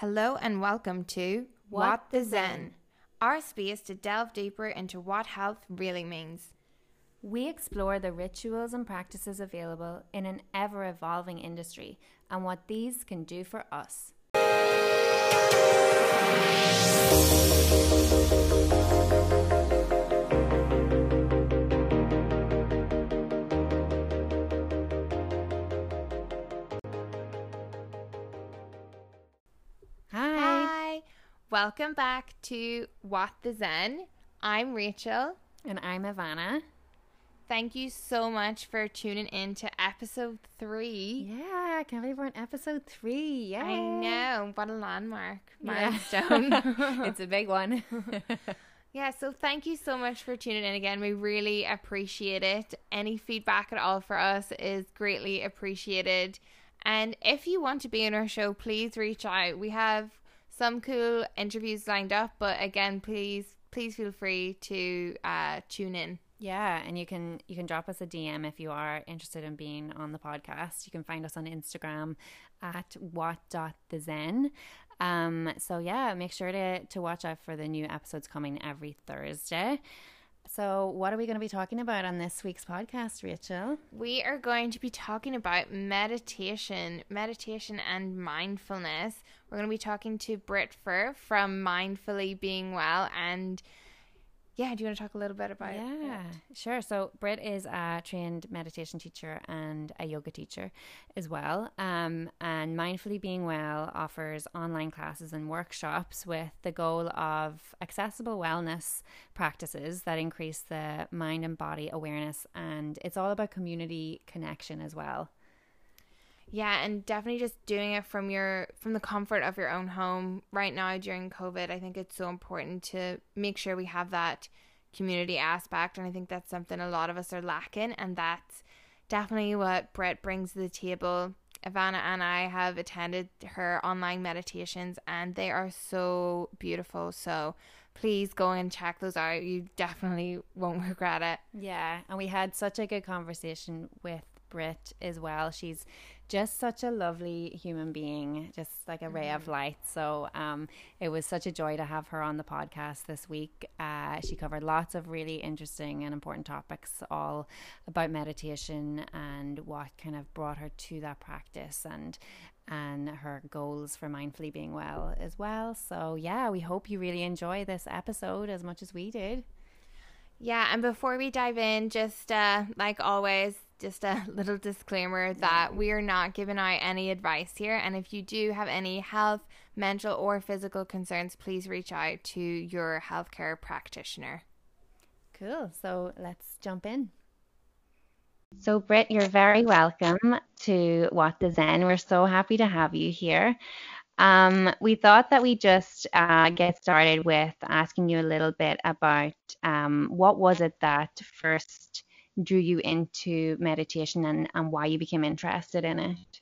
Hello and welcome to What the Zen, our space to delve deeper into what health really means. We explore the rituals and practices available in an ever evolving industry and what these can do for us. Welcome back to What the Zen. I'm Rachel. And I'm Ivana. Thank you so much for tuning in to episode three. Yeah, I can't believe we're on episode three. Yeah. I know, what a landmark Yeah. milestone. it's a big one. Yeah, so thank you so much for tuning in again. We really appreciate it. Any feedback at all for us is greatly appreciated. And if you want to be on our show, please reach out. We have some cool interviews lined up, but again, please please feel free to uh, tune in. Yeah, and you can you can drop us a DM if you are interested in being on the podcast. You can find us on Instagram at what.thezen. Um, so yeah, make sure to to watch out for the new episodes coming every Thursday. So what are we going to be talking about on this week's podcast, Rachel? We are going to be talking about meditation, meditation and mindfulness. We're going to be talking to Brit Fehr from Mindfully Being Well and yeah, do you want to talk a little bit about Yeah, sure. So Brit is a trained meditation teacher and a yoga teacher as well. Um, and Mindfully Being Well offers online classes and workshops with the goal of accessible wellness practices that increase the mind and body awareness. And it's all about community connection as well. Yeah, and definitely just doing it from your from the comfort of your own home right now during COVID. I think it's so important to make sure we have that community aspect and I think that's something a lot of us are lacking and that's definitely what Brit brings to the table. Ivana and I have attended her online meditations and they are so beautiful. So please go and check those out. You definitely won't regret it. Yeah, and we had such a good conversation with Brit as well. She's just such a lovely human being, just like a ray of light. So um, it was such a joy to have her on the podcast this week. Uh, she covered lots of really interesting and important topics, all about meditation and what kind of brought her to that practice and and her goals for mindfully being well as well. So yeah, we hope you really enjoy this episode as much as we did. Yeah, and before we dive in, just uh, like always, just a little disclaimer that we are not giving out any advice here. And if you do have any health, mental, or physical concerns, please reach out to your healthcare practitioner. Cool. So let's jump in. So, Brit, you're very welcome to What the Zen. We're so happy to have you here. Um, we thought that we just uh, get started with asking you a little bit about um, what was it that first drew you into meditation and, and why you became interested in it.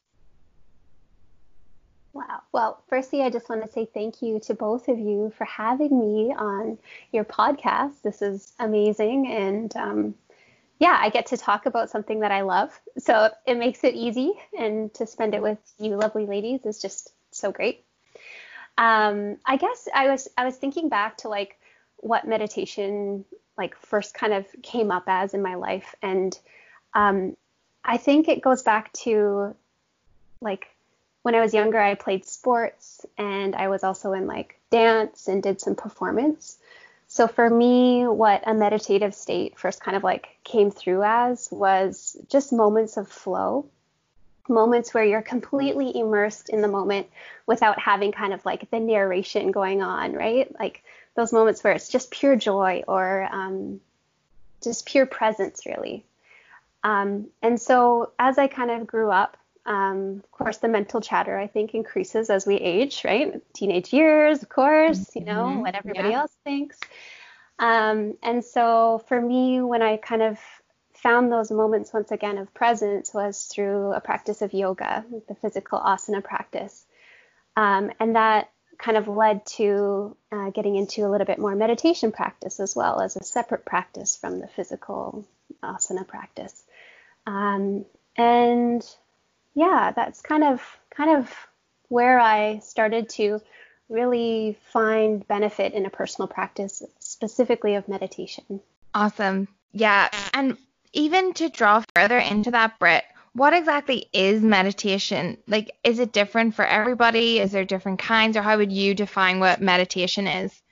Wow. Well, firstly, I just want to say thank you to both of you for having me on your podcast. This is amazing. And um, yeah, I get to talk about something that I love. So it makes it easy. And to spend it with you lovely ladies is just so great. Um, I guess I was I was thinking back to like what meditation like first kind of came up as in my life, and um, I think it goes back to like when I was younger, I played sports and I was also in like dance and did some performance. So for me, what a meditative state first kind of like came through as was just moments of flow moments where you're completely immersed in the moment without having kind of like the narration going on, right? Like those moments where it's just pure joy or um, just pure presence, really. Um, and so as I kind of grew up, um, of course, the mental chatter I think increases as we age, right? Teenage years, of course, you know, Mhm. what everybody Yeah. else thinks. Um, and so for me, when I kind of found those moments once again of presence was through a practice of yoga, the physical asana practice. Um, and that kind of led to uh, getting into a little bit more meditation practice as well as a separate practice from the physical asana practice. Um, and yeah, that's kind of kind of where I started to really find benefit in a personal practice, specifically of meditation. Awesome. Yeah. And even to draw further into that, Brit, what exactly is meditation? Like, is it different for everybody? Is there different kinds, or how would you define what meditation is?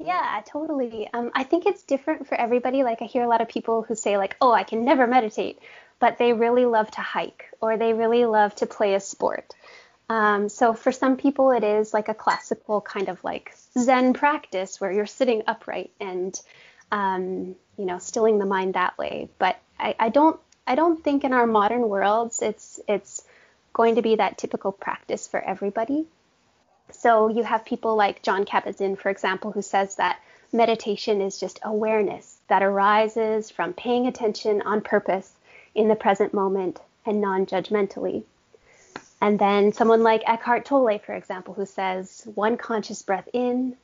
Yeah, totally. Um, I think it's different for everybody. Like, I hear a lot of people who say, like, oh, I can never meditate, but they really love to hike or they really love to play a sport. Um, so for some people, it is like a classical kind of like Zen practice where you're sitting upright and, um, you know, stilling the mind that way. But I, I don't, I don't think in our modern worlds it's it's going to be that typical practice for everybody. So you have people like Jon Kabat-Zinn, for example, who says that meditation is just awareness that arises from paying attention on purpose in the present moment and non-judgmentally. And then someone like Eckhart Tolle, for example, who says one conscious breath in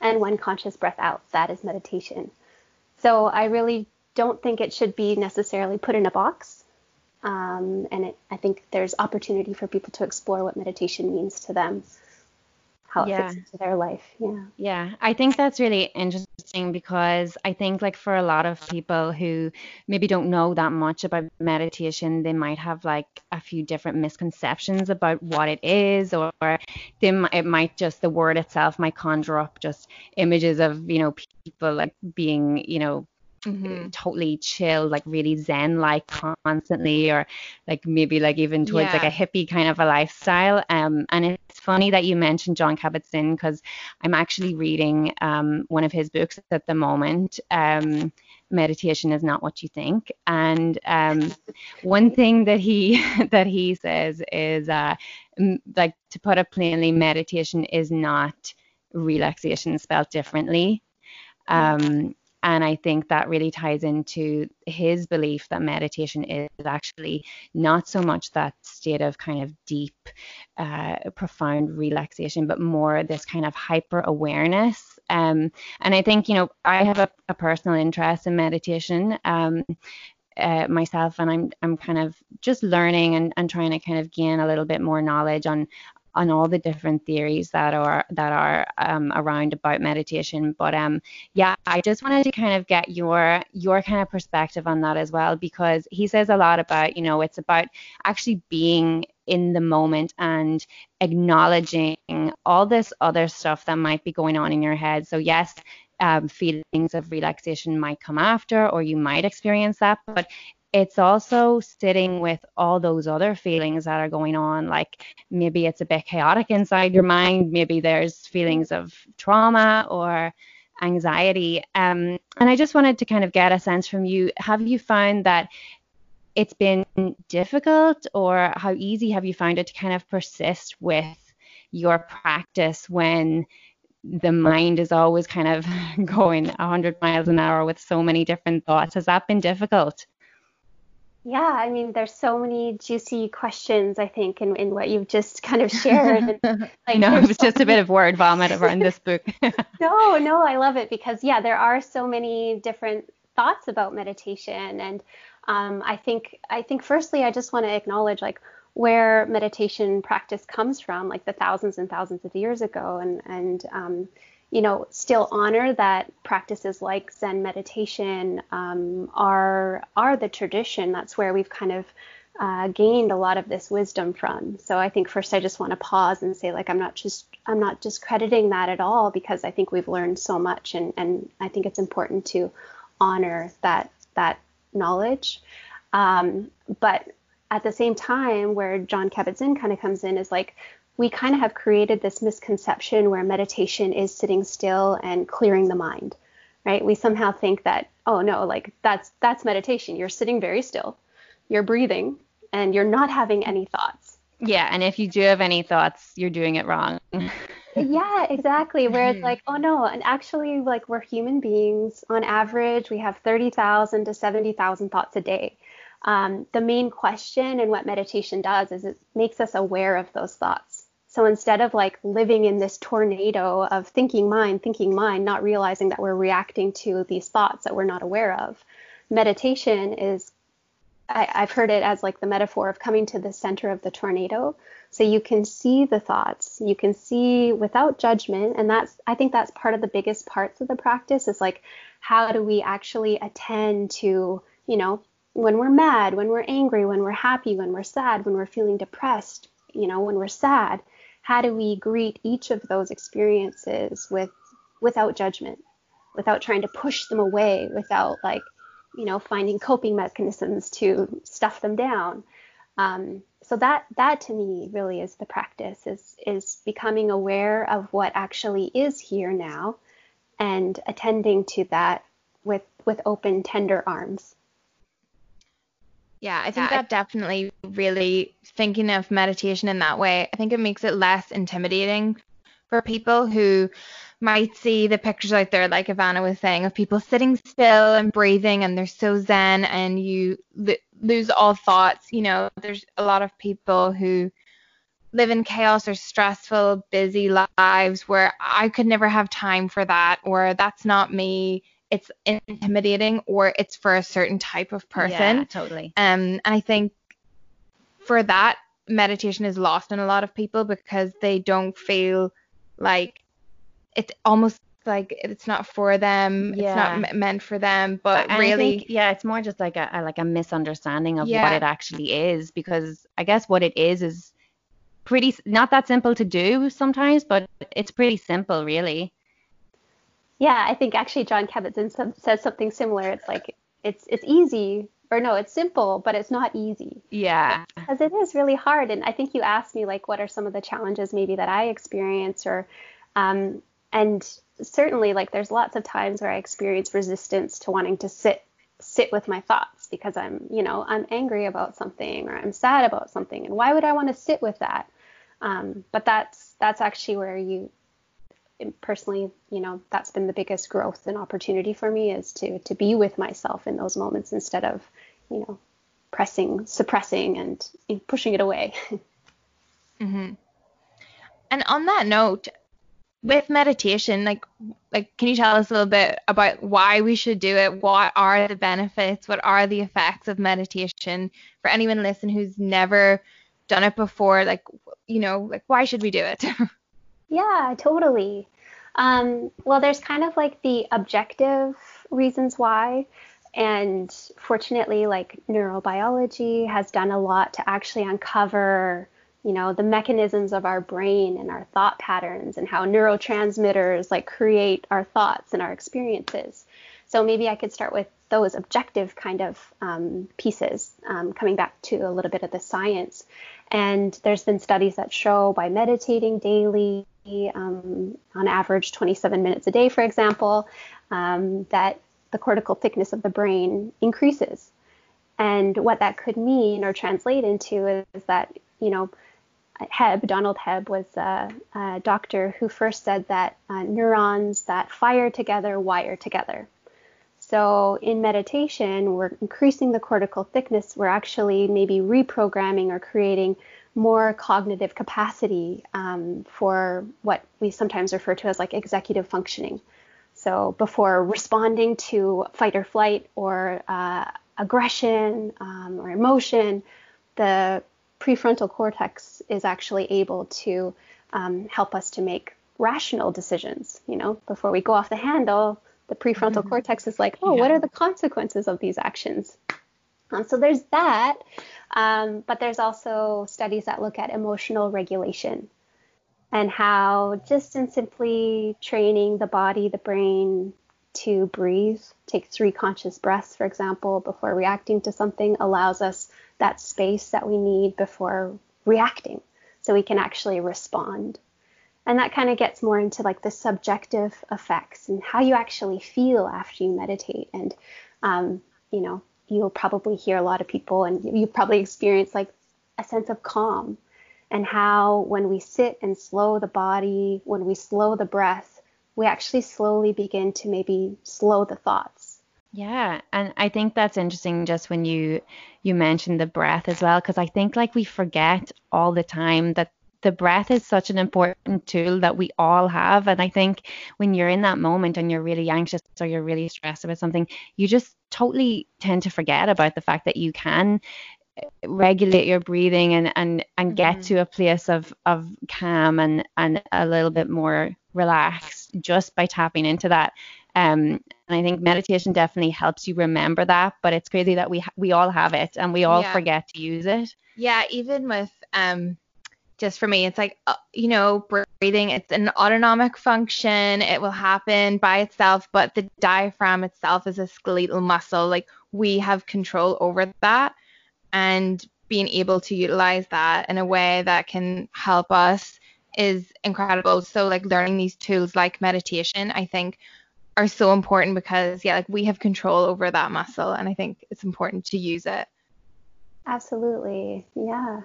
and one conscious breath out. That is meditation. So I really don't think it should be necessarily put in a box. Um, and it, I think there's opportunity for people to explore what meditation means to them how it yeah. fits into their life. Yeah. Yeah. I think that's really interesting because I think like for a lot of people who maybe don't know that much about meditation, they might have like a few different misconceptions about what it is or they it might just the word itself might conjure up just images of, you know, people like being, you know, Mm-hmm. totally chill, like really zen like constantly, or like maybe like even towards yeah. like a hippie kind of a lifestyle. Um, and it's funny that you mentioned Jon Kabat-Zinn because I'm actually reading um, one of his books at the moment. Um, meditation is not what you think. And um, one thing that he that he says is uh, like to put it plainly, meditation is not relaxation spelled differently. Um, and I think that really ties into his belief that meditation is actually not so much that state of kind of deep, uh, profound relaxation, but more this kind of hyper awareness. Um, and I think, you know, I have a, a personal interest in meditation. Um, uh, myself and I'm I'm kind of just learning and, and trying to kind of gain a little bit more knowledge on on all the different theories that are that are um, around about meditation. But um, yeah, I just wanted to kind of get your your kind of perspective on that as well because he says a lot about you know it's about actually being in the moment and acknowledging all this other stuff that might be going on in your head. So yes, um, feelings of relaxation might come after, or you might experience that. But it's also sitting with all those other feelings that are going on. Like maybe it's a bit chaotic inside your mind, maybe there's feelings of trauma or anxiety. Um, and I just wanted to kind of get a sense from you have you found that it's been difficult, or how easy have you found it to kind of persist with your practice when? the mind is always kind of going 100 miles an hour with so many different thoughts. Has that been difficult? Yeah, I mean, there's so many juicy questions, I think, in, in what you've just kind of shared. And, like, no, it was so just a bit of word vomit around this book. no, no, I love it because, yeah, there are so many different thoughts about meditation. And um, I think, I think, firstly, I just want to acknowledge, like, where meditation practice comes from, like the thousands and thousands of years ago. And, and, um, you know, still honor that practices like Zen meditation um, are are the tradition. That's where we've kind of uh, gained a lot of this wisdom from. So I think first I just want to pause and say like I'm not just I'm not discrediting that at all because I think we've learned so much and and I think it's important to honor that that knowledge. Um, but at the same time, where Jon Kabat-Zinn kind of comes in is like we kind of have created this misconception where meditation is sitting still and clearing the mind, right? We somehow think that, oh no, like that's that's meditation. You're sitting very still, you're breathing, and you're not having any thoughts. Yeah, and if you do have any thoughts, you're doing it wrong. yeah, exactly. Where it's like, oh no, and actually, like we're human beings. On average, we have 30,000 to 70,000 thoughts a day. Um, the main question and what meditation does is it makes us aware of those thoughts. So instead of like living in this tornado of thinking mind, thinking mind, not realizing that we're reacting to these thoughts that we're not aware of, meditation is I, I've heard it as like the metaphor of coming to the center of the tornado. So you can see the thoughts, you can see without judgment. And that's, I think that's part of the biggest parts of the practice is like, how do we actually attend to, you know, when we're mad, when we're angry, when we're happy, when we're sad, when we're feeling depressed, you know, when we're sad, how do we greet each of those experiences with without judgment, without trying to push them away, without like, you know, finding coping mechanisms to stuff them down. Um, so that that to me really is the practice is is becoming aware of what actually is here now and attending to that with with open tender arms yeah, I think yeah, that definitely really thinking of meditation in that way, I think it makes it less intimidating for people who might see the pictures out there, like Ivana was saying, of people sitting still and breathing and they're so zen and you lo- lose all thoughts. You know, there's a lot of people who live in chaos or stressful, busy lives where I could never have time for that or that's not me it's intimidating or it's for a certain type of person. Yeah, totally. Um, and I think for that, meditation is lost in a lot of people because they don't feel like it's almost like it's not for them. Yeah. It's not m- meant for them. But really, think, yeah, it's more just like a, a like a misunderstanding of yeah. what it actually is because I guess what it is is pretty not that simple to do sometimes, but it's pretty simple, really. Yeah, I think actually Jon Kabat-Zinn says something similar. It's like it's it's easy or no, it's simple, but it's not easy. Yeah. Because it is really hard. And I think you asked me like what are some of the challenges maybe that I experience or um and certainly like there's lots of times where I experience resistance to wanting to sit sit with my thoughts because I'm, you know, I'm angry about something or I'm sad about something and why would I want to sit with that? Um, but that's that's actually where you personally, you know, that's been the biggest growth and opportunity for me is to to be with myself in those moments instead of, you know, pressing, suppressing, and pushing it away. mm-hmm. And on that note, with meditation, like like can you tell us a little bit about why we should do it? What are the benefits? What are the effects of meditation for anyone listening who's never done it before? Like you know, like why should we do it? Yeah, totally. Um, well, there's kind of like the objective reasons why. And fortunately, like neurobiology has done a lot to actually uncover, you know, the mechanisms of our brain and our thought patterns and how neurotransmitters like create our thoughts and our experiences. So maybe I could start with those objective kind of um, pieces, um, coming back to a little bit of the science. And there's been studies that show by meditating daily, um, on average 27 minutes a day, for example, um, that the cortical thickness of the brain increases. And what that could mean or translate into is that, you know, Hebb, Donald Hebb, was a, a doctor who first said that uh, neurons that fire together wire together. So in meditation, we're increasing the cortical thickness. We're actually maybe reprogramming or creating more cognitive capacity um, for what we sometimes refer to as like executive functioning. So before responding to fight or flight or uh, aggression um, or emotion, the prefrontal cortex is actually able to um, help us to make rational decisions. You know, before we go off the handle, the prefrontal mm-hmm. cortex is like, oh, yeah. what are the consequences of these actions? Um, so there's that. Um, but there's also studies that look at emotional regulation and how just in simply training the body, the brain to breathe, take three conscious breaths, for example, before reacting to something, allows us that space that we need before reacting so we can actually respond. And that kind of gets more into like the subjective effects and how you actually feel after you meditate. And, um, you know, you'll probably hear a lot of people and you probably experience like a sense of calm and how when we sit and slow the body, when we slow the breath, we actually slowly begin to maybe slow the thoughts. Yeah, and I think that's interesting just when you you mentioned the breath as well because I think like we forget all the time that the breath is such an important tool that we all have. And I think when you're in that moment and you're really anxious or you're really stressed about something, you just totally tend to forget about the fact that you can eh, regulate your breathing and and and get mm-hmm. to a place of of calm and and a little bit more relaxed just by tapping into that um and I think meditation definitely helps you remember that but it's crazy that we ha- we all have it and we all yeah. forget to use it yeah even with um just for me it's like uh, you know breathing it's an autonomic function it will happen by itself but the diaphragm itself is a skeletal muscle like we have control over that and being able to utilize that in a way that can help us is incredible. So like learning these tools like meditation i think are so important because yeah like we have control over that muscle and i think it's important to use it. Absolutely. Yeah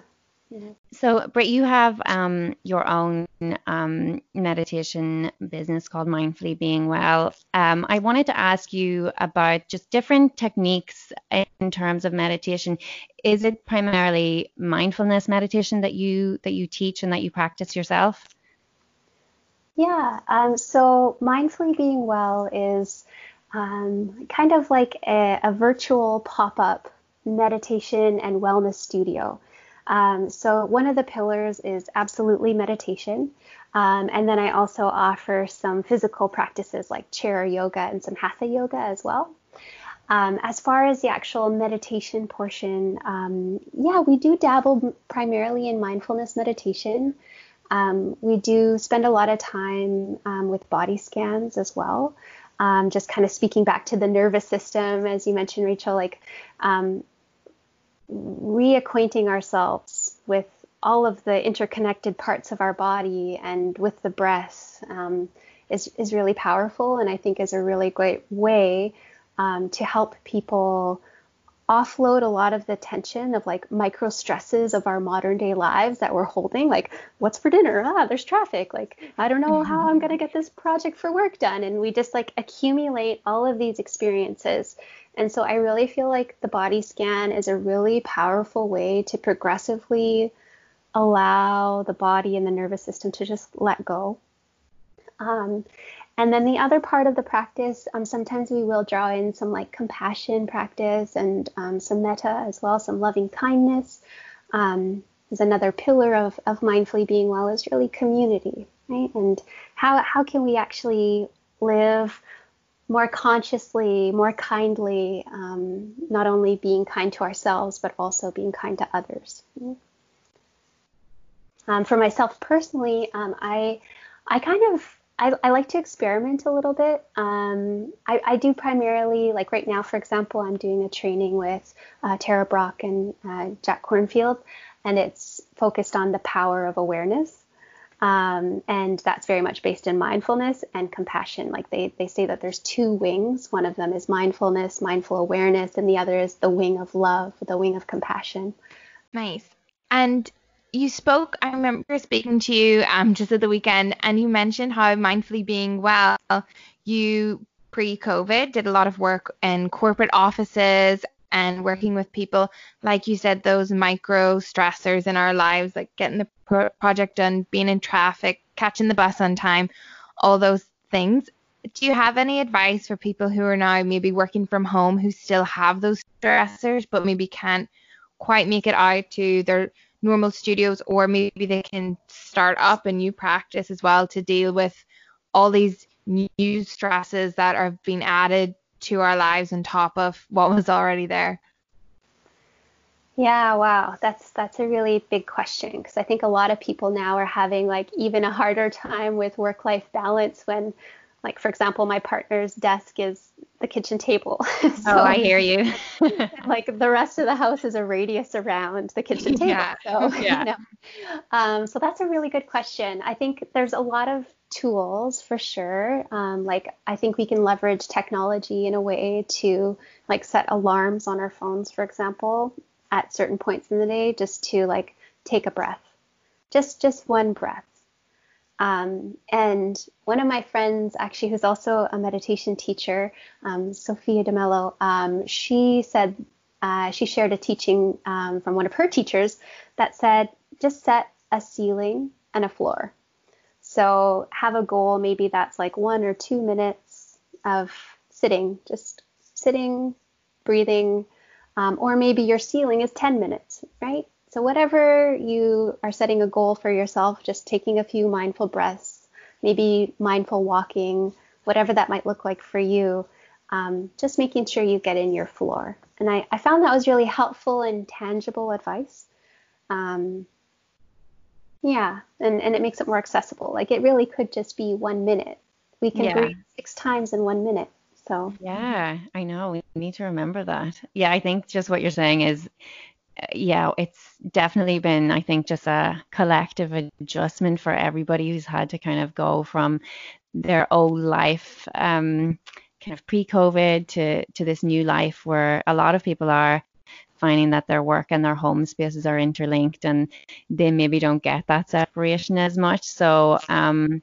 so, Brit, you have um, your own um, meditation business called Mindfully Being Well. Um, I wanted to ask you about just different techniques in terms of meditation. Is it primarily mindfulness meditation that you that you teach and that you practice yourself? Yeah. Um, so, Mindfully Being Well is um, kind of like a, a virtual pop up meditation and wellness studio. Um, so one of the pillars is absolutely meditation. Um, and then I also offer some physical practices like chair yoga and some hatha yoga as well. Um, as far as the actual meditation portion, um, yeah, we do dabble primarily in mindfulness meditation. Um, we do spend a lot of time um, with body scans as well. just kind of speaking back to the nervous system, as you mentioned, Rachel, like reacquainting ourselves with all of the interconnected parts of our body and with the breath um, is, is really powerful and I think is a really great way um, to help people offload a lot of the tension of like micro stresses of our modern day lives that we're holding like what's for dinner? Ah there's traffic. Like i don't know how i'm going to get this project for work done. And we just like accumulate all of these experiences. And so I really feel like the body scan is a really powerful way to progressively allow the body and the nervous system to just let go. Um, and then the other part of the practice, um, sometimes we will draw in some like compassion practice and um, some metta as well, some loving kindness. Um, is another pillar of, of mindfully being well is really community, right? And how, how can we actually live more consciously, more kindly, um, not only being kind to ourselves, but also being kind to others. Um, for myself personally, um, I, I kind of, I, I, like to experiment a little bit. Um, I, I, do primarily, like right now, for example, I'm doing a training with uh, Tara Brach and uh, Jack Kornfield, and it's focused on the power of awareness. Um, and that's very much based in mindfulness and compassion. Like they, they say that there's two wings. One of them is mindfulness, mindful awareness, and the other is the wing of love, the wing of compassion. Nice. And you spoke, I remember speaking to you um, just at the weekend, and you mentioned how mindfully being well, you pre COVID did a lot of work in corporate offices and working with people, like you said, those micro stressors in our lives, like getting the pro- project done, being in traffic, catching the bus on time, all those things. Do you have any advice for people who are now maybe working from home who still have those stressors, but maybe can't quite make it out to their normal studios, or maybe they can start up a new practice as well to deal with all these new stresses that are being added to our lives on top of what was already there? Yeah, wow. That's that's a really big question because I think a lot of people now are having like even a harder time with work-life balance when like for example, my partner's desk is the kitchen table. so, oh, I hear you. like the rest of the house is a radius around the kitchen table. Yeah. So, yeah. You know. um, so that's a really good question. I think there's a lot of tools for sure. Um, like I think we can leverage technology in a way to like set alarms on our phones, for example, at certain points in the day, just to like take a breath, just just one breath. Um, and one of my friends, actually, who's also a meditation teacher, um, Sophia DeMello, um, she said uh, she shared a teaching um, from one of her teachers that said just set a ceiling, and a floor. So have a goal, maybe that's like one or two minutes of sitting, just sitting, breathing, um, or maybe your ceiling is 10 minutes, right? So, whatever you are setting a goal for yourself, just taking a few mindful breaths, maybe mindful walking, whatever that might look like for you, um, just making sure you get in your floor. And I, I found that was really helpful and tangible advice. Um, yeah, and, and it makes it more accessible. Like it really could just be one minute. We can yeah. breathe six times in one minute. So yeah, I know. We need to remember that. Yeah, I think just what you're saying is yeah, it's definitely been, I think, just a collective adjustment for everybody who's had to kind of go from their old life, um, kind of pre-COVID to to this new life where a lot of people are finding that their work and their home spaces are interlinked and they maybe don't get that separation as much. So um,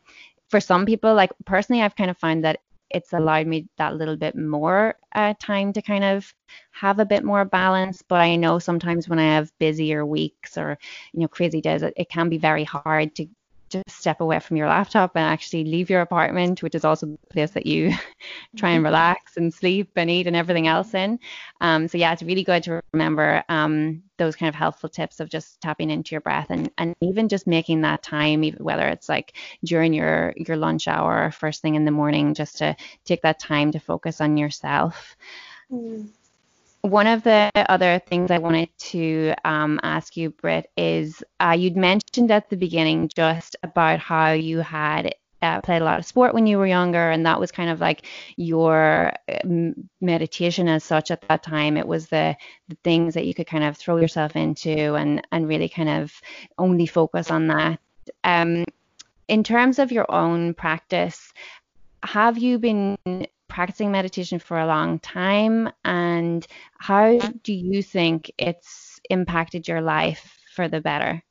for some people, like personally, I've kind of found that it's allowed me that little bit more uh, time to kind of have a bit more balance. But I know sometimes when I have busier weeks or you know crazy days, it, it can be very hard to just step away from your laptop and actually leave your apartment, which is also the place that you try and mm-hmm. relax and sleep and eat and everything else in. Um, so yeah, it's really good to remember um, those kind of helpful tips of just tapping into your breath and, and even just making that time, even whether it's like during your your lunch hour or first thing in the morning, just to take that time to focus on yourself. Mm. One of the other things I wanted to um, ask you, Brit, is uh, you'd mentioned at the beginning just about how you had uh, played a lot of sport when you were younger, and that was kind of like your um, meditation as such at that time. It was the the things that you could kind of throw yourself into and and really kind of only focus on that. Um, in terms of your own practice, have you been practicing meditation for a long time and how do you think it's impacted your life for the better?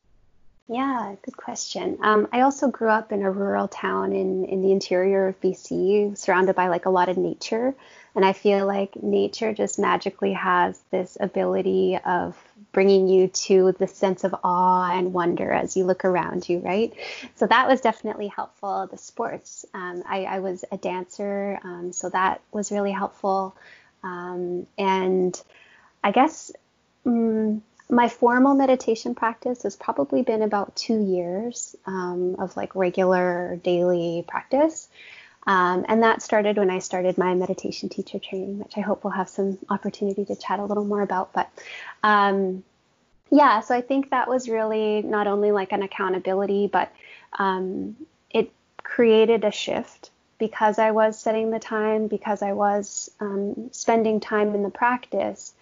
Yeah, good question. Um, I also grew up in a rural town in, in the interior of BC, surrounded by like a lot of nature. And I feel like nature just magically has this ability of bringing you to the sense of awe and wonder as you look around you, right? So that was definitely helpful. The sports, um, I, I, was a dancer, um, so that was really helpful. Um, and I guess um, my formal meditation practice has probably been about two years um, of like regular daily practice. Um, and that started when I started my meditation teacher training, which I hope we'll have some opportunity to chat a little more about. But um, yeah, so I think that was really not only like an accountability, but um, it created a shift because I was setting the time, because I was um, spending time in the practice.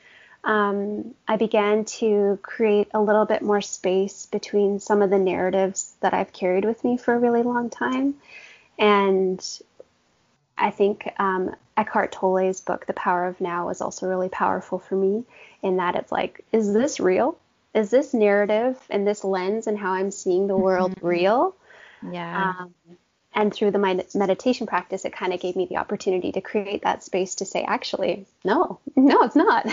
Um, I began to create a little bit more space between some of the narratives that I've carried with me for a really long time. And I think um, Eckhart Tolle's book, The Power of Now, was also really powerful for me in that it's like, is this real? Is this narrative and this lens and how I'm seeing the world mm-hmm. real? Yeah. Um, and through the med- meditation practice, it kind of gave me the opportunity to create that space to say, actually, no, no, it's not.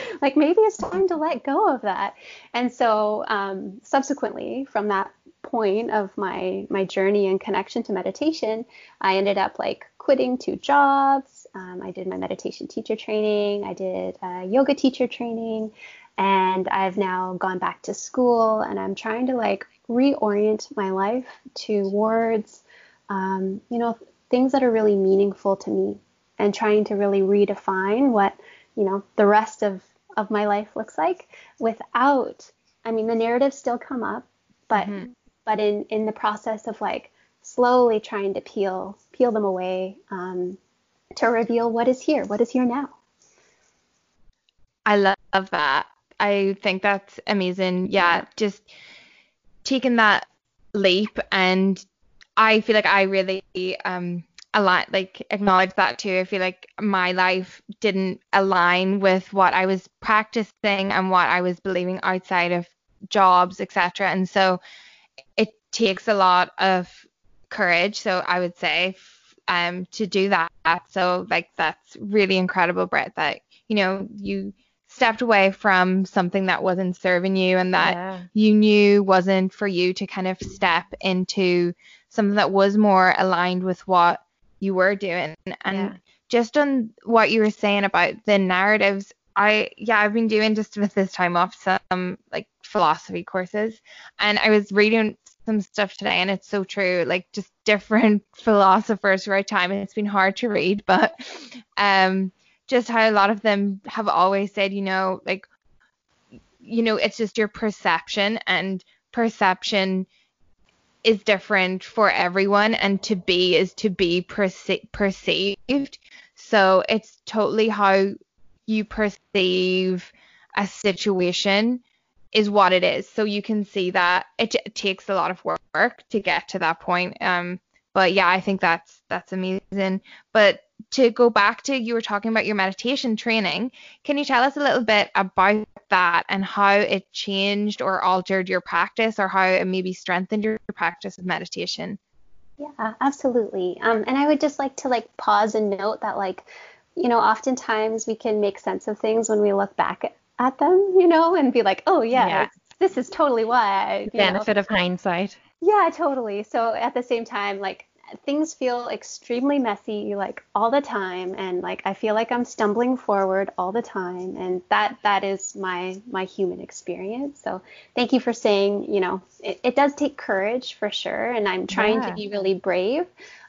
like maybe it's time to let go of that. And so, um, subsequently, from that point of my my journey and connection to meditation, I ended up like quitting two jobs. Um, I did my meditation teacher training. I did yoga teacher training, and I've now gone back to school. And I'm trying to like reorient my life towards, um, you know, things that are really meaningful to me, and trying to really redefine what you know the rest of of my life looks like without. I mean, the narratives still come up, but mm-hmm but in in the process of like slowly trying to peel peel them away um, to reveal what is here, what is here now. I love that. I think that's amazing. Yeah, just taking that leap and I feel like I really um lot like acknowledge that too. I feel like my life didn't align with what I was practicing and what I was believing outside of jobs, etc. And so takes a lot of courage. So I would say um to do that. So like that's really incredible, Brit. That you know you stepped away from something that wasn't serving you and that Yeah. you knew wasn't for you to kind of step into something that was more aligned with what you were doing. And Yeah. just on what you were saying about the narratives, I yeah, I've been doing just with this time off some like philosophy courses and I was reading some stuff today and it's so true like just different philosophers throughout time and it's been hard to read but um just how a lot of them have always said you know like you know it's just your perception and perception is different for everyone and to be is to be perce- perceived. So it's totally how you perceive a situation is what it is. So you can see that it, takes a lot of work to get to that point. Um, but yeah, I think that's that's amazing. But to go back to you were talking about your meditation training, can you tell us a little bit about that and how it changed or altered your practice or how it maybe strengthened your practice of meditation? Yeah, absolutely. Um, and I would just like to like pause and note that like, you know, oftentimes we can make sense of things when we look back at them, you know, and be like, oh yeah, Yeah. this is totally why. I, you know. Benefit of hindsight. Yeah, totally. So at the same time, like things feel extremely messy like all the time and like I feel like I'm stumbling forward all the time and that that is my my human experience. So thank you for saying, you know, it, it does take courage for sure and I'm trying Yeah. to be really brave.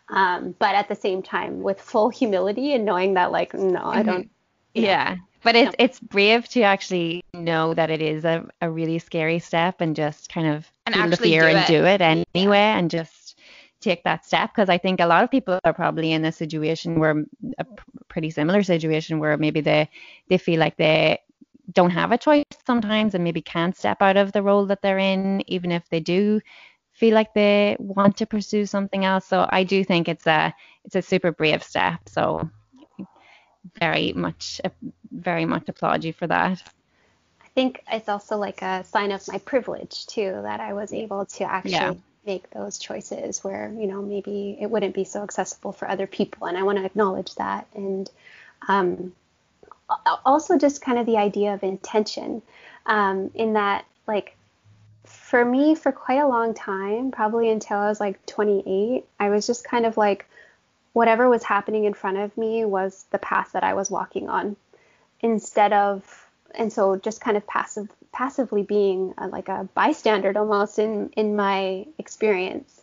Um, but at the same time with full humility and knowing that like no, I don't know, Yeah. But it's it's brave to actually know that it is a, a really scary step and just kind of And feel the fear do and do it anyway and just take that step. Because I think a lot of people are probably in a situation where a pretty similar situation where maybe they they feel like they don't have a choice sometimes and maybe can't step out of the role that they're in even if they do feel like they want to pursue something else. So I do think it's a it's a super brave step. So very much very much applaud you for that I think it's also like a sign of my privilege too that I was able to actually Yeah. make those choices where you know maybe it wouldn't be so accessible for other people, and I want to acknowledge that. And um, also just kind of the idea of intention, um, in that like for me for quite a long time, probably until I was like 28, I was just kind of like whatever was happening in front of me was the path that I was walking on instead of and so just kind of passive passively being a, like a bystander almost in in my experience.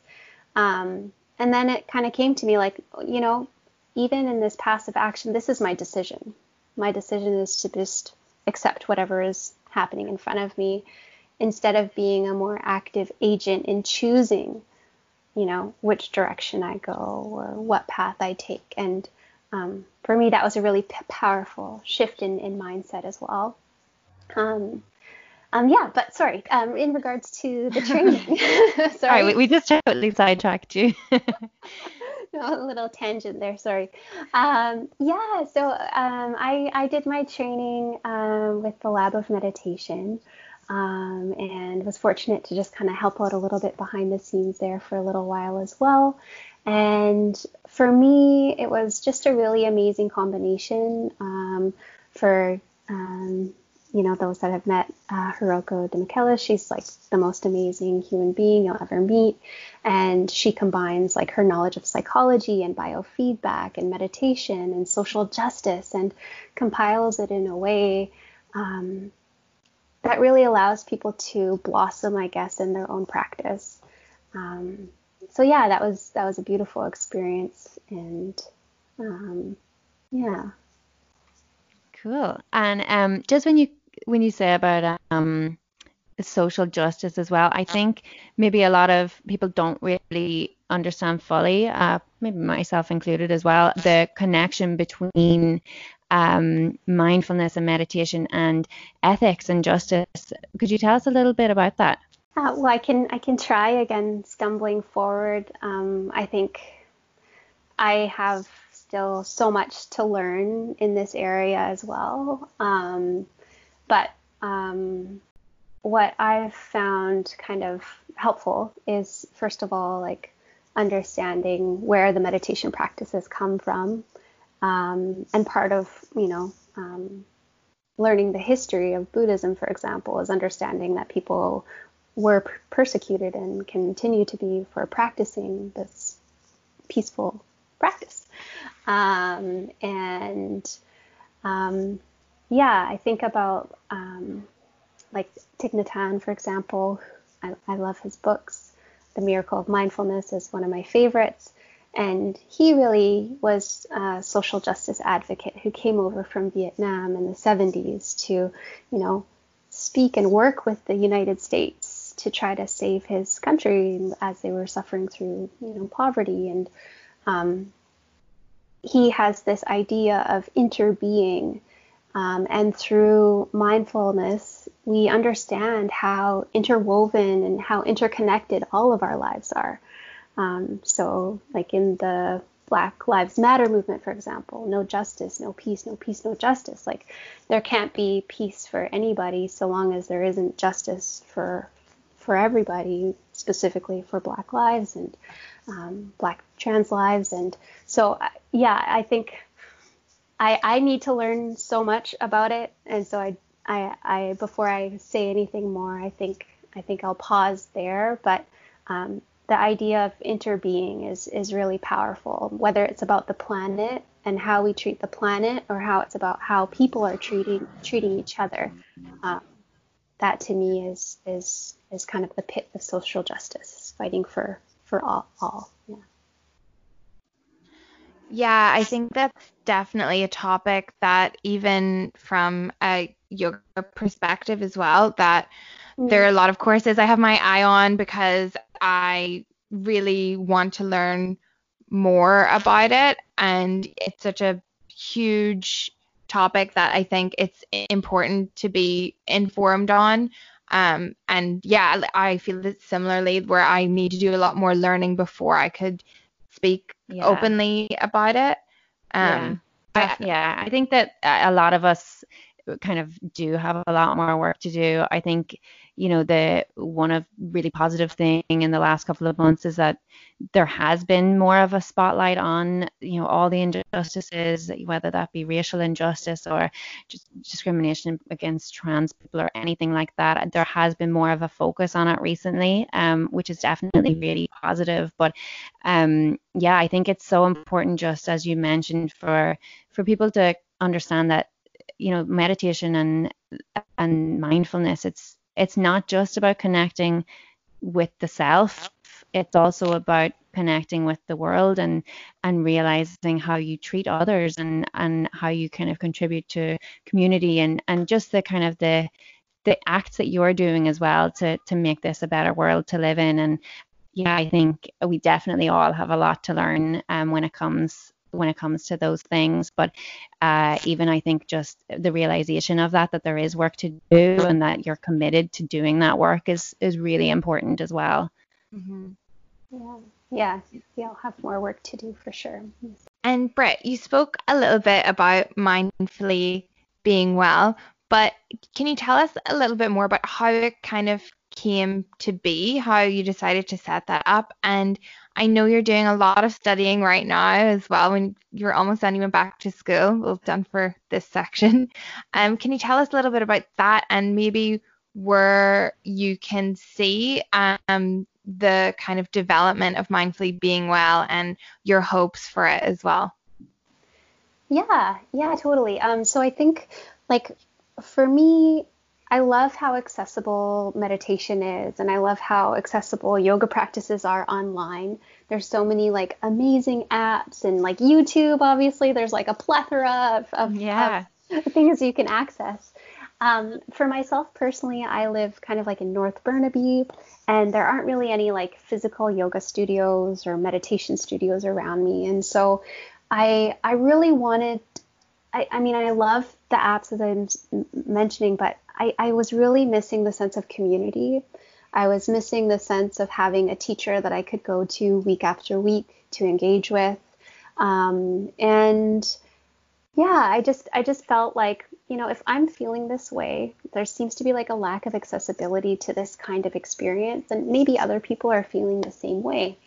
Um, and then it kind of came to me like you know even in this passive action this is my decision. My decision is to just accept whatever is happening in front of me instead of being a more active agent in choosing you know which direction i go or what path i take and um, for me that was a really p- powerful shift in, in mindset as well um, um, yeah but sorry um, in regards to the training sorry Sorry, we, we just totally sidetracked you. no, a little tangent there. Sorry. Um, yeah, so um, I, I did my training um, with the Lab of Meditation um, and was fortunate to just kind of help out a little bit behind the scenes there for a little while as well. And for me, it was just a really amazing combination um, for um, you know, those that have met uh, Hiroko Demichelis, she's like the most amazing human being you'll ever meet. And she combines like her knowledge of psychology and biofeedback and meditation and social justice and compiles it in a way um, that really allows people to blossom, I guess, in their own practice. Um, so yeah, that was that was a beautiful experience, and um, yeah. Cool. And um, just when you when you say about um, social justice as well, I think maybe a lot of people don't really understand fully, uh, maybe myself included as well, the connection between um, mindfulness and meditation and ethics and justice. Could you tell us a little bit about that? Uh, well, I can I can try again, stumbling forward. Um, I think I have still so much to learn in this area as well. Um, but um, what I've found kind of helpful is, first of all, like understanding where the meditation practices come from, um, and part of you know um, learning the history of Buddhism, for example, is understanding that people were persecuted and continue to be for practicing this peaceful practice. Um, and um, yeah, I think about um, like Thich Nhat Hanh, for example. I, I love his books. The Miracle of Mindfulness is one of my favorites. And he really was a social justice advocate who came over from Vietnam in the 70s to, you know, speak and work with the United States to try to save his country as they were suffering through, you know, poverty. And um, he has this idea of interbeing. Um, and through mindfulness, we understand how interwoven and how interconnected all of our lives are. Um, so, like in the Black Lives Matter movement, for example, no justice, no peace, no peace, no justice. Like, there can't be peace for anybody so long as there isn't justice for for everybody, specifically for Black lives and um, Black trans lives. And so, yeah, I think I I need to learn so much about it, and so I I, I before I say anything more, I think I think I'll pause there, but. Um, the idea of interbeing is is really powerful. Whether it's about the planet and how we treat the planet, or how it's about how people are treating treating each other, um, that to me is is is kind of the pit of social justice, fighting for for all. all. Yeah. Yeah, I think that's definitely a topic that even from a yoga perspective as well, that there are a lot of courses I have my eye on because I really want to learn more about it. And it's such a huge topic that I think it's important to be informed on. Um, and yeah, I feel that similarly where I need to do a lot more learning before I could speak yeah. openly about it. Um, yeah. I, yeah, I think that a lot of us kind of do have a lot more work to do. I think you know, the one of really positive thing in the last couple of months is that there has been more of a spotlight on, you know, all the injustices, whether that be racial injustice or just discrimination against trans people or anything like that. There has been more of a focus on it recently, um, which is definitely really positive. But um, yeah, I think it's so important, just as you mentioned, for for people to understand that you know meditation and and mindfulness it's it's not just about connecting with the self. It's also about connecting with the world and and realizing how you treat others and and how you kind of contribute to community and and just the kind of the the acts that you're doing as well to to make this a better world to live in. And yeah i think we definitely all have a lot to learn um, when it comes when it comes to those things. But uh, even I think just the realization of that, that there is work to do and that you're committed to doing that work is, is really important as well. Mm-hmm. Yeah. Yeah. You'll have more work to do for sure. And Brit, you spoke a little bit about mindfully being well, but can you tell us a little bit more about how it kind of came to be, how you decided to set that up. And I know you're doing a lot of studying right now as well when you're almost done, even back to school. Well done for this section. Um, can you tell us a little bit about that and maybe where you can see um, the kind of development of mindfully being well and your hopes for it as well? Yeah, yeah, totally. Um, so I think like for me, I love how accessible meditation is, and I love how accessible yoga practices are online. There's so many like amazing apps, and like YouTube, obviously, there's like a plethora of, of, yeah. of things you can access. Um, for myself personally, I live kind of like in North Burnaby, and there aren't really any like physical yoga studios or meditation studios around me, and so I I really wanted. I, I mean, I love the apps as I'm mentioning, but I, I was really missing the sense of community. I was missing the sense of having a teacher that I could go to week after week to engage with. Um, and yeah, I just I just felt like, you know, if I'm feeling this way, there seems to be like a lack of accessibility to this kind of experience, and maybe other people are feeling the same way.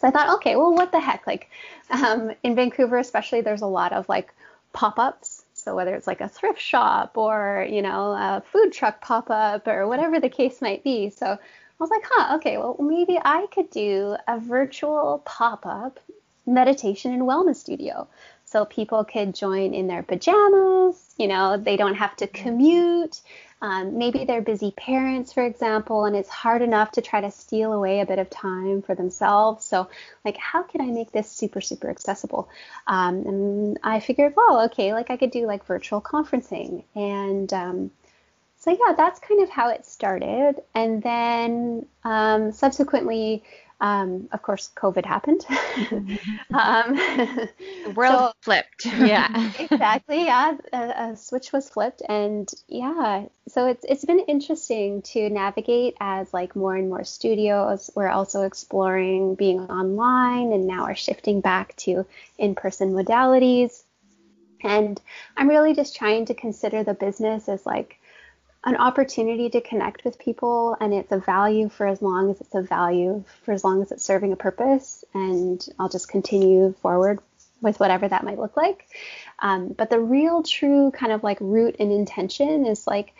So I thought, okay, well, what the heck? Like um, in Vancouver, especially, there's a lot of like pop-ups So whether it's like a thrift shop or, you know, a food truck pop up or whatever the case might be. So I was like, huh, okay, well, maybe I could do a virtual pop up meditation and wellness studio. So people could join in their pajamas, you know, they don't have to mm-hmm. commute. Um, maybe they're busy parents, for example, and it's hard enough to try to steal away a bit of time for themselves. So, like, how can I make this super, super accessible? Um, and I figured, well, okay, like I could do like virtual conferencing. And um, so, yeah, that's kind of how it started. And then um, subsequently, um, of course, COVID happened. um, the world so, flipped. yeah, exactly. Yeah, a, a, switch was flipped, and yeah, so it's it's been interesting to navigate as like more and more studios. We're also exploring being online, and now we're shifting back to in-person modalities. And I'm really just trying to consider the business as like an opportunity to connect with people and it's a value for as long as it's a value for as long as it's serving a purpose and i'll just continue forward with whatever that might look like. Um, but the real true kind of like root and intention is like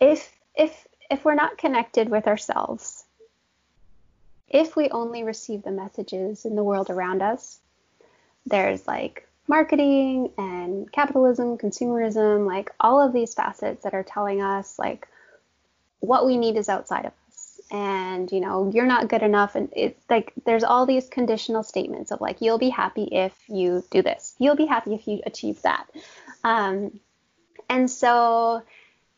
if if if we're not connected with ourselves if we only receive the messages in the world around us there's like marketing and capitalism, consumerism, like all of these facets that are telling us like what we need is outside of us. And you know, you're not good enough and it's like there's all these conditional statements of like you'll be happy if you do this. You'll be happy if you achieve that. Um, and so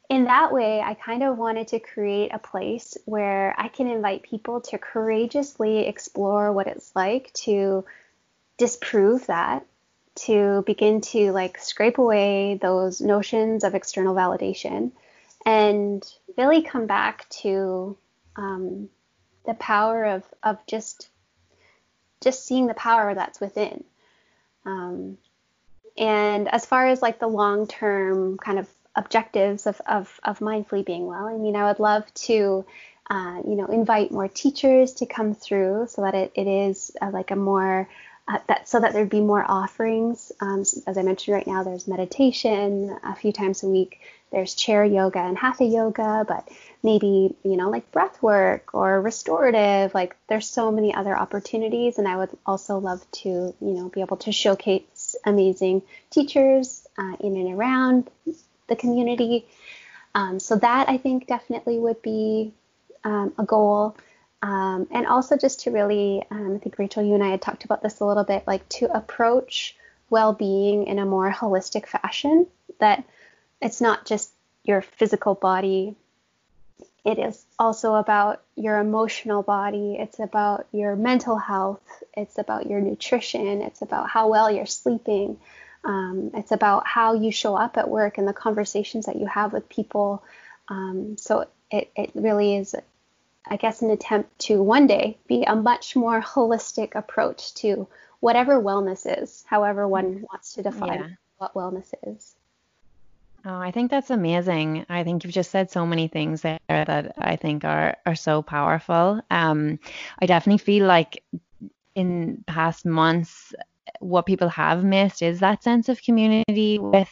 in that way, I kind of wanted to create a place where I can invite people to courageously explore what it's like to disprove that to begin to like scrape away those notions of external validation and really come back to um, the power of of just just seeing the power that's within. Um, and as far as like the long term kind of objectives of, of, of mindfully being well, I mean, I would love to, uh, you know, invite more teachers to come through so that it, it is uh, like a more uh, that so that there'd be more offerings. Um, as I mentioned right now, there's meditation a few times a week. There's chair yoga and hatha yoga, but maybe you know like breath work or restorative. Like there's so many other opportunities, and I would also love to you know be able to showcase amazing teachers uh, in and around the community. Um, so that I think definitely would be um, a goal. Um, and also just to really, um, I think Rachel, you and I had talked about this a little bit, like to approach well-being in a more holistic fashion. That it's not just your physical body. It is also about your emotional body. It's about your mental health. It's about your nutrition. It's about how well you're sleeping. Um, it's about how you show up at work and the conversations that you have with people. Um, so it, it really is I guess, an attempt to one day be a much more holistic approach to whatever wellness is, however one mm-hmm. wants to define yeah. what wellness is. Oh, I think that's amazing. I think you've just said so many things there that I think are are so powerful. Um, I definitely feel like in past months what people have missed is that sense of community with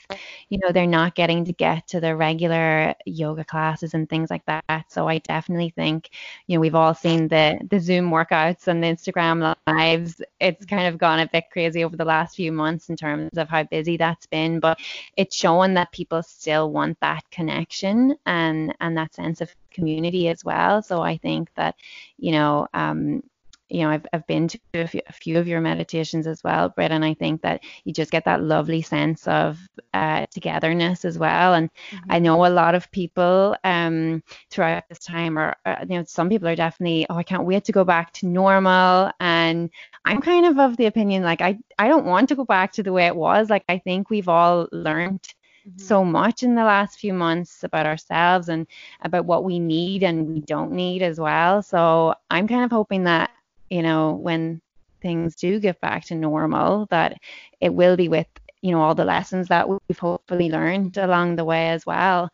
you know they're not getting to get to the regular yoga classes and things like that. So i definitely think you know we've all seen the the zoom workouts and the instagram lives. It's kind of gone a bit crazy over the last few months in terms of how busy that's been but it's showing that people still want that connection and and that sense of community as well. So i think that you know um you know, I've, I've been to a few, a few, of your meditations as well, Brit, and I think that you just get that lovely sense of uh, togetherness as well. And mm-hmm. I know a lot of people um, throughout this time are, uh, you know, some people are definitely, oh, I can't wait to go back to normal. And I'm kind of of the opinion, like, I, I don't want to go back to the way it was. Like, I think we've all learned mm-hmm. so much in the last few months about ourselves and about what we need and we don't need as well. So I'm kind of hoping that you know, when things do get back to normal, that it will be with, you know, all the lessons that we've hopefully learned along the way as well.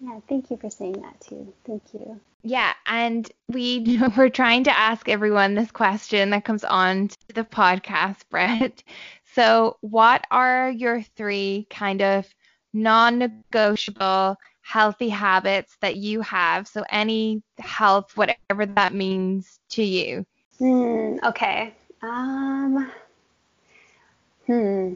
Yeah, thank you for saying that too. Thank you. Yeah, and we we're trying to ask everyone this question that comes on to the podcast, Brit. So, what are your three kind of non negotiable healthy habits that you have? So, any health, whatever that means to you. Mm, okay. Um, hmm.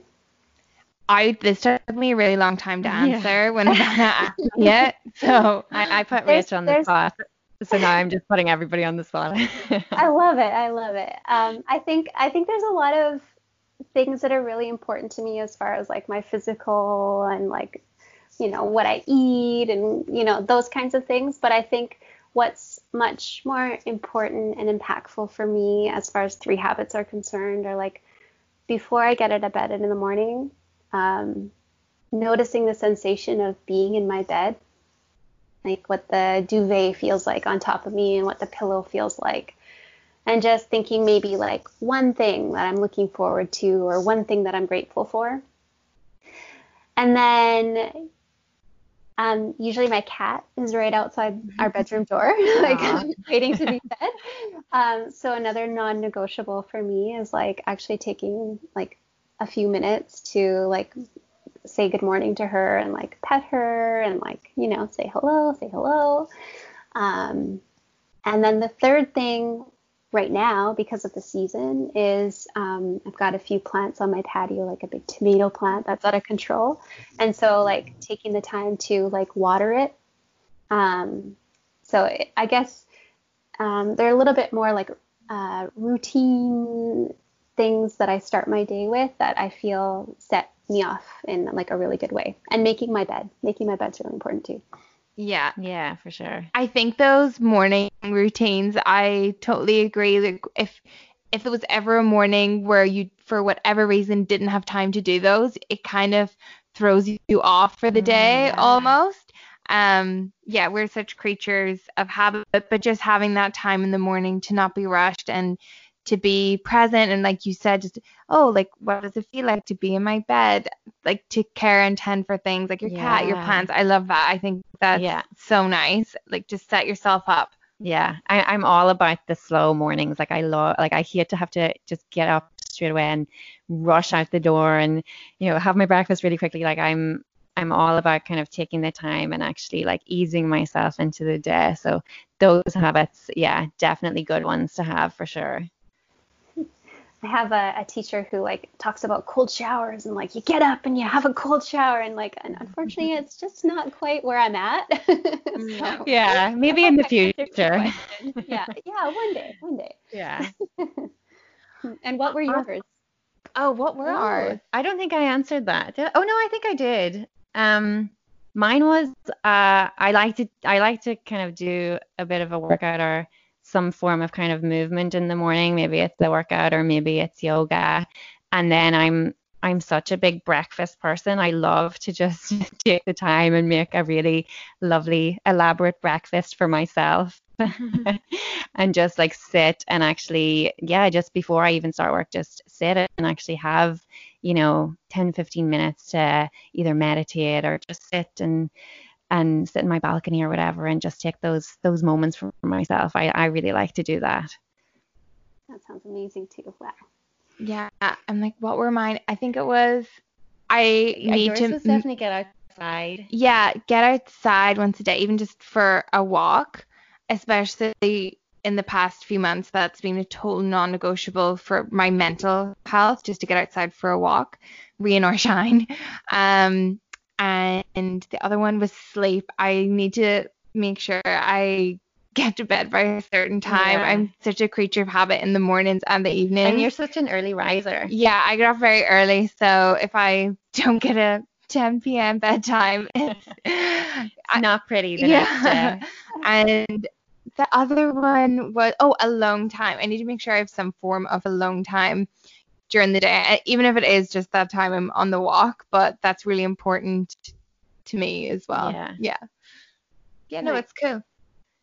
I this took me a really long time to answer yeah. when I asked it. So I, I put Rich on the spot. So now I'm just putting everybody on the spot. I love it. I love it. Um, I think I think there's a lot of things that are really important to me as far as like my physical and like you know what I eat and you know those kinds of things. But I think what's much more important and impactful for me as far as three habits are concerned are like before I get out of bed in the morning, um, noticing the sensation of being in my bed, like what the duvet feels like on top of me and what the pillow feels like. And just thinking maybe like one thing that I'm looking forward to or one thing that I'm grateful for. And then um, usually my cat is right outside our bedroom door, like waiting to be fed. Um, so another non-negotiable for me is like actually taking like a few minutes to like say good morning to her and like pet her and like you know say hello, say hello. Um, and then the third thing right now because of the season is um, I've got a few plants on my patio, like a big tomato plant that's out of control. And so like taking the time to like water it. Um, so I guess um, they're a little bit more like uh, routine things that I start my day with that I feel set me off in like a really good way. And making my bed, making my bed's really important too. Yeah. Yeah, for sure. I think those morning routines, I totally agree. Like if if it was ever a morning where you for whatever reason didn't have time to do those, it kind of throws you off for the mm, day yeah. almost. Um yeah, we're such creatures of habit, but just having that time in the morning to not be rushed and to be present and like you said just oh like what does it feel like to be in my bed like to care and tend for things like your yeah. cat your plants i love that i think that's yeah. so nice like just set yourself up yeah I, i'm all about the slow mornings like i love like i hate to have to just get up straight away and rush out the door and you know have my breakfast really quickly like i'm I'm all about kind of taking the time and actually like easing myself into the day. So those habits, yeah, definitely good ones to have for sure. I have a, a, teacher who like talks about cold showers and like you get up and you have a cold shower and like and unfortunately mm-hmm. it's just not quite where I'm at. so, yeah, maybe in the future. yeah, yeah, one day, one day. Yeah. and what were yours? Oh, what were oh, ours? I don't think I answered that. Oh no, I think I did. Um, mine was uh, I like to I like to kind of do a bit of a workout or some form of kind of movement in the morning. Maybe it's the workout or maybe it's yoga. And then I'm I'm such a big breakfast person. I love to just take the time and make a really lovely, elaborate breakfast for myself. Mm-hmm. and just like sit and actually, yeah, just before I even start work, just sit and actually have, you know, 10, 15 minutes to either meditate or just sit and and sit in my balcony or whatever and just take those those moments for myself. I, I really like to do that. That sounds amazing too. Wow. Yeah, I'm like, what were mine? I think it was I yeah, need to definitely get outside. Yeah, get outside once a day, even just for a walk, especially in the past few months. That's been a total non-negotiable for my mental health, just to get outside for a walk, rain or shine. Um, and the other one was sleep. I need to make sure I get to bed by a certain time. Yeah. I'm such a creature of habit in the mornings and the evenings. And you're such an early riser. Yeah, I get up very early, so if I don't get a 10 p.m. bedtime, it's, not pretty. yeah. and the other one was oh, alone time. I need to make sure I have some form of alone time during the day, even if it is just that time I'm on the walk. But that's really important to me as well. Yeah. Yeah. Yeah. No, it's cool.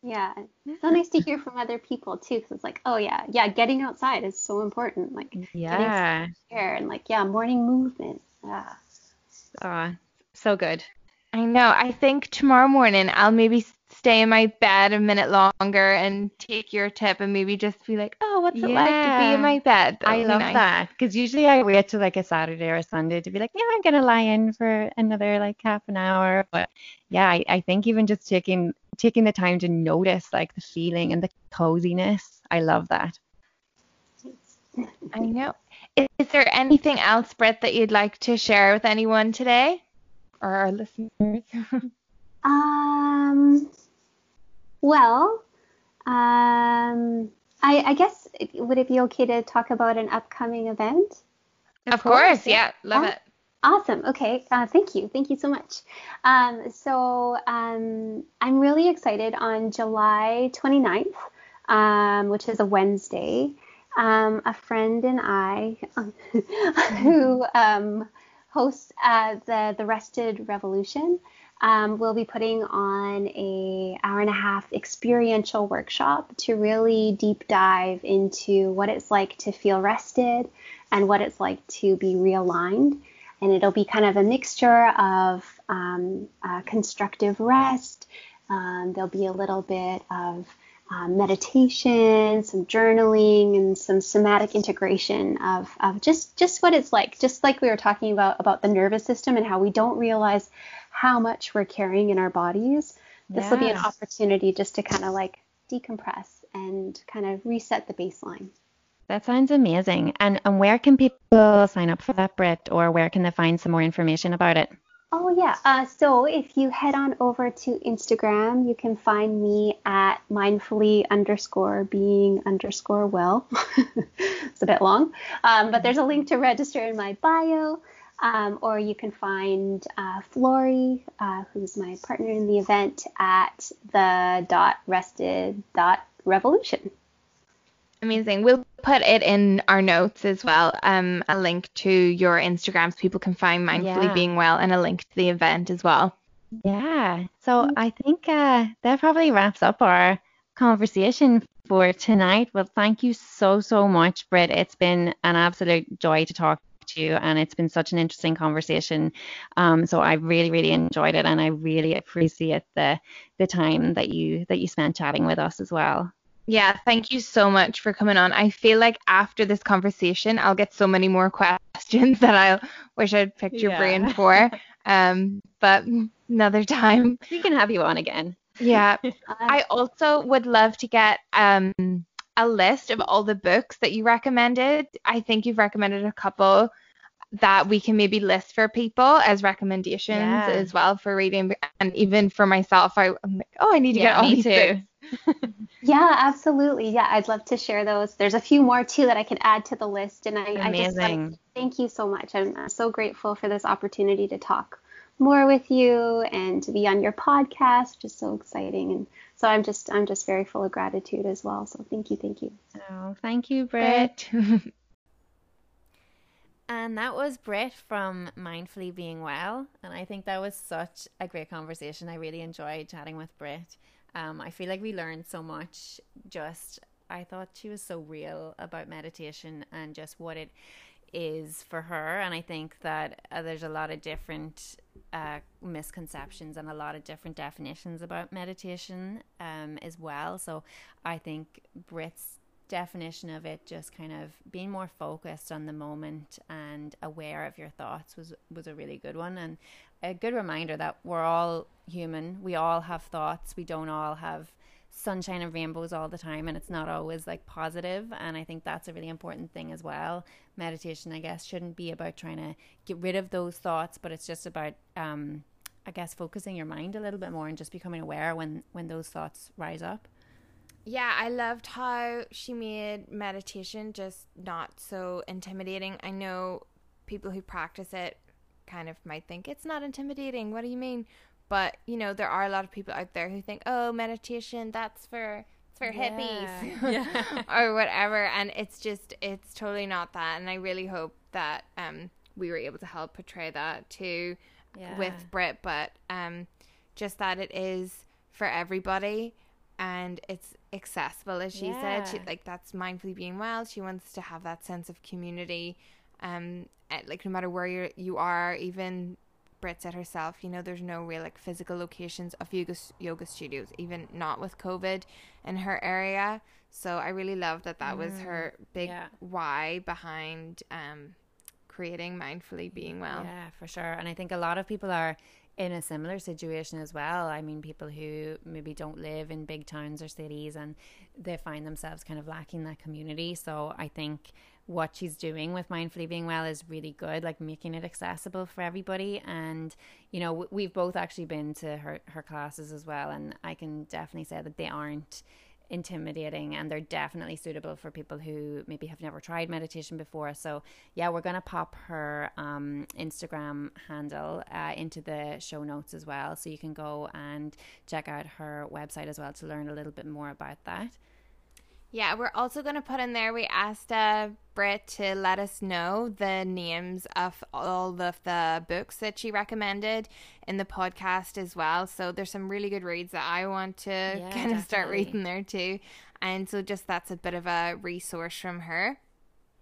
Yeah, it's so nice to hear from other people too, because it's like, oh yeah, yeah, getting outside is so important. Like, yeah, air and like, yeah, morning movement. Yeah. Oh, so good. I know. I think tomorrow morning I'll maybe stay in my bed a minute longer and take your tip and maybe just be like, oh, what's it like to be in my bed? That I love nice. that because usually I wait till like a Saturday or a Sunday to be like, yeah, I'm gonna lie in for another like half an hour. But yeah, I, I think even just taking taking the time to notice like the feeling and the coziness, I love that. I know. Is, is there anything else, Brit, that you'd like to share with anyone today or our listeners? um. Well, um, I, I guess would it be okay to talk about an upcoming event? Of, of course, course, yeah, love it. Awesome. Okay. Uh, thank you. Thank you so much. Um, so um, I'm really excited on July 29th, um, which is a Wednesday. Um, a friend and I, who um, hosts uh, the the Rested Revolution, um, we'll be putting on a hour and a half experiential workshop to really deep dive into what it's like to feel rested and what it's like to be realigned. And it'll be kind of a mixture of um, uh, constructive rest. Um, there'll be a little bit of um, meditation, some journaling, and some somatic integration of, of just just what it's like. Just like we were talking about about the nervous system and how we don't realize how much we're carrying in our bodies, this yes. will be an opportunity just to kind of like decompress and kind of reset the baseline. That sounds amazing. And, and where can people sign up for that, Brit, or where can they find some more information about it? Oh, yeah. Uh, so if you head on over to Instagram, you can find me at mindfully underscore being underscore well. it's a bit long, um, but there's a link to register in my bio. Um, or you can find uh, Flory, uh, who's my partner in the event, at the dot rested dot revolution. Amazing. We'll put it in our notes as well. Um, a link to your Instagram so people can find mindfully yeah. being well, and a link to the event as well. Yeah. So I think uh, that probably wraps up our conversation for tonight. Well, thank you so so much, Brit. It's been an absolute joy to talk to you, and it's been such an interesting conversation. Um, so I really, really enjoyed it, and I really appreciate the the time that you that you spent chatting with us as well. Yeah, thank you so much for coming on. I feel like after this conversation, I'll get so many more questions that I wish I'd picked your yeah. brain for. Um, but another time. We can have you on again. Yeah. I also would love to get um a list of all the books that you recommended. I think you've recommended a couple that we can maybe list for people as recommendations yeah. as well for reading and even for myself I, am like oh I need to yeah, get all these too. yeah absolutely yeah I'd love to share those there's a few more too that I can add to the list and I, Amazing. I just thank you so much I'm, I'm so grateful for this opportunity to talk more with you and to be on your podcast just so exciting and so I'm just I'm just very full of gratitude as well. So thank you, thank you. Oh, thank you, Brit. and that was Brit from Mindfully Being Well, and I think that was such a great conversation. I really enjoyed chatting with Brit. Um, I feel like we learned so much. Just I thought she was so real about meditation and just what it is for her. And I think that uh, there's a lot of different uh, misconceptions and a lot of different definitions about meditation um, as well. So I think Brit's definition of it just kind of being more focused on the moment and aware of your thoughts was was a really good one and a good reminder that we're all human we all have thoughts we don't all have sunshine and rainbows all the time and it's not always like positive and i think that's a really important thing as well. Meditation i guess shouldn't be about trying to get rid of those thoughts but it's just about um i guess focusing your mind a little bit more and just becoming aware when when those thoughts rise up. Yeah i loved how she made meditation just not so intimidating. I know people who practice it kind of might think it's not intimidating. What do you mean but you know, there are a lot of people out there who think, "Oh, meditation, that's for it's for yeah. hippies yeah. or whatever," and it's just it's totally not that. And I really hope that um, we were able to help portray that too yeah. with Brit, but um, just that it is for everybody and it's accessible as she yeah. said she, like that's mindfully being well she wants to have that sense of community um like no matter where you you are even Brit said herself, you know, there's no real like physical locations of yoga yoga studios, even not with COVID in her area. So I really love that that was her big yeah. why behind um creating mindfully being well. Yeah, for sure. And I think a lot of people are in a similar situation as well. I mean, people who maybe don't live in big towns or cities and they find themselves kind of lacking that community. So I think what she's doing with mindfully being well is really good like making it accessible for everybody and you know we've both actually been to her her classes as well and i can definitely say that they aren't intimidating and they're definitely suitable for people who maybe have never tried meditation before. So, yeah, we're going to pop her um, Instagram handle uh, into the show notes as well. So you can go and check out her website as well to learn a little bit more about that. Yeah, we're also going to put in there. We asked uh, Brit to let us know the names of all of the books that she recommended in the podcast as well. So there's some really good reads that I want to Yeah, kind of start reading there too. And so just that's a bit of a resource from her.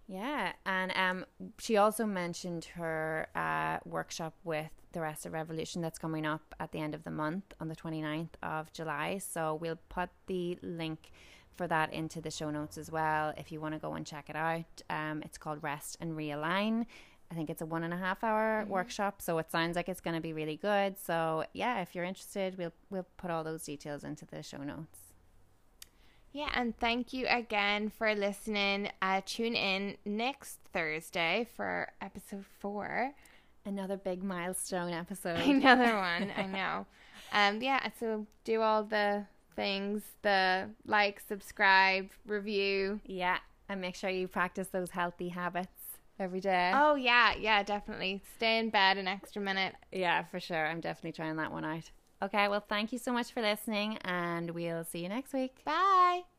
Yeah, and um, she also mentioned her uh, workshop with the Rested Revolution that's coming up at the end of the month on the 29th of July. So we'll put the link for that into the show notes as well if you want to go and check it out. Um, it's called Rest and Realign. I think it's a one and a half hour workshop, so it sounds like it's going to be really good. So yeah, if you're interested, we'll we'll put all those details into the show notes. Yeah, and thank you again for listening. Uh, tune in next Thursday for episode four. Another big milestone episode. Another one, I know. Um, yeah, so do all the things the like, subscribe, review. Yeah, and make sure you practice those healthy habits every day. Oh, yeah, yeah, definitely. Stay in bed an extra minute. Yeah, for sure. I'm definitely trying that one out. Okay, well, thank you so much for listening, and we'll see you next week. Bye.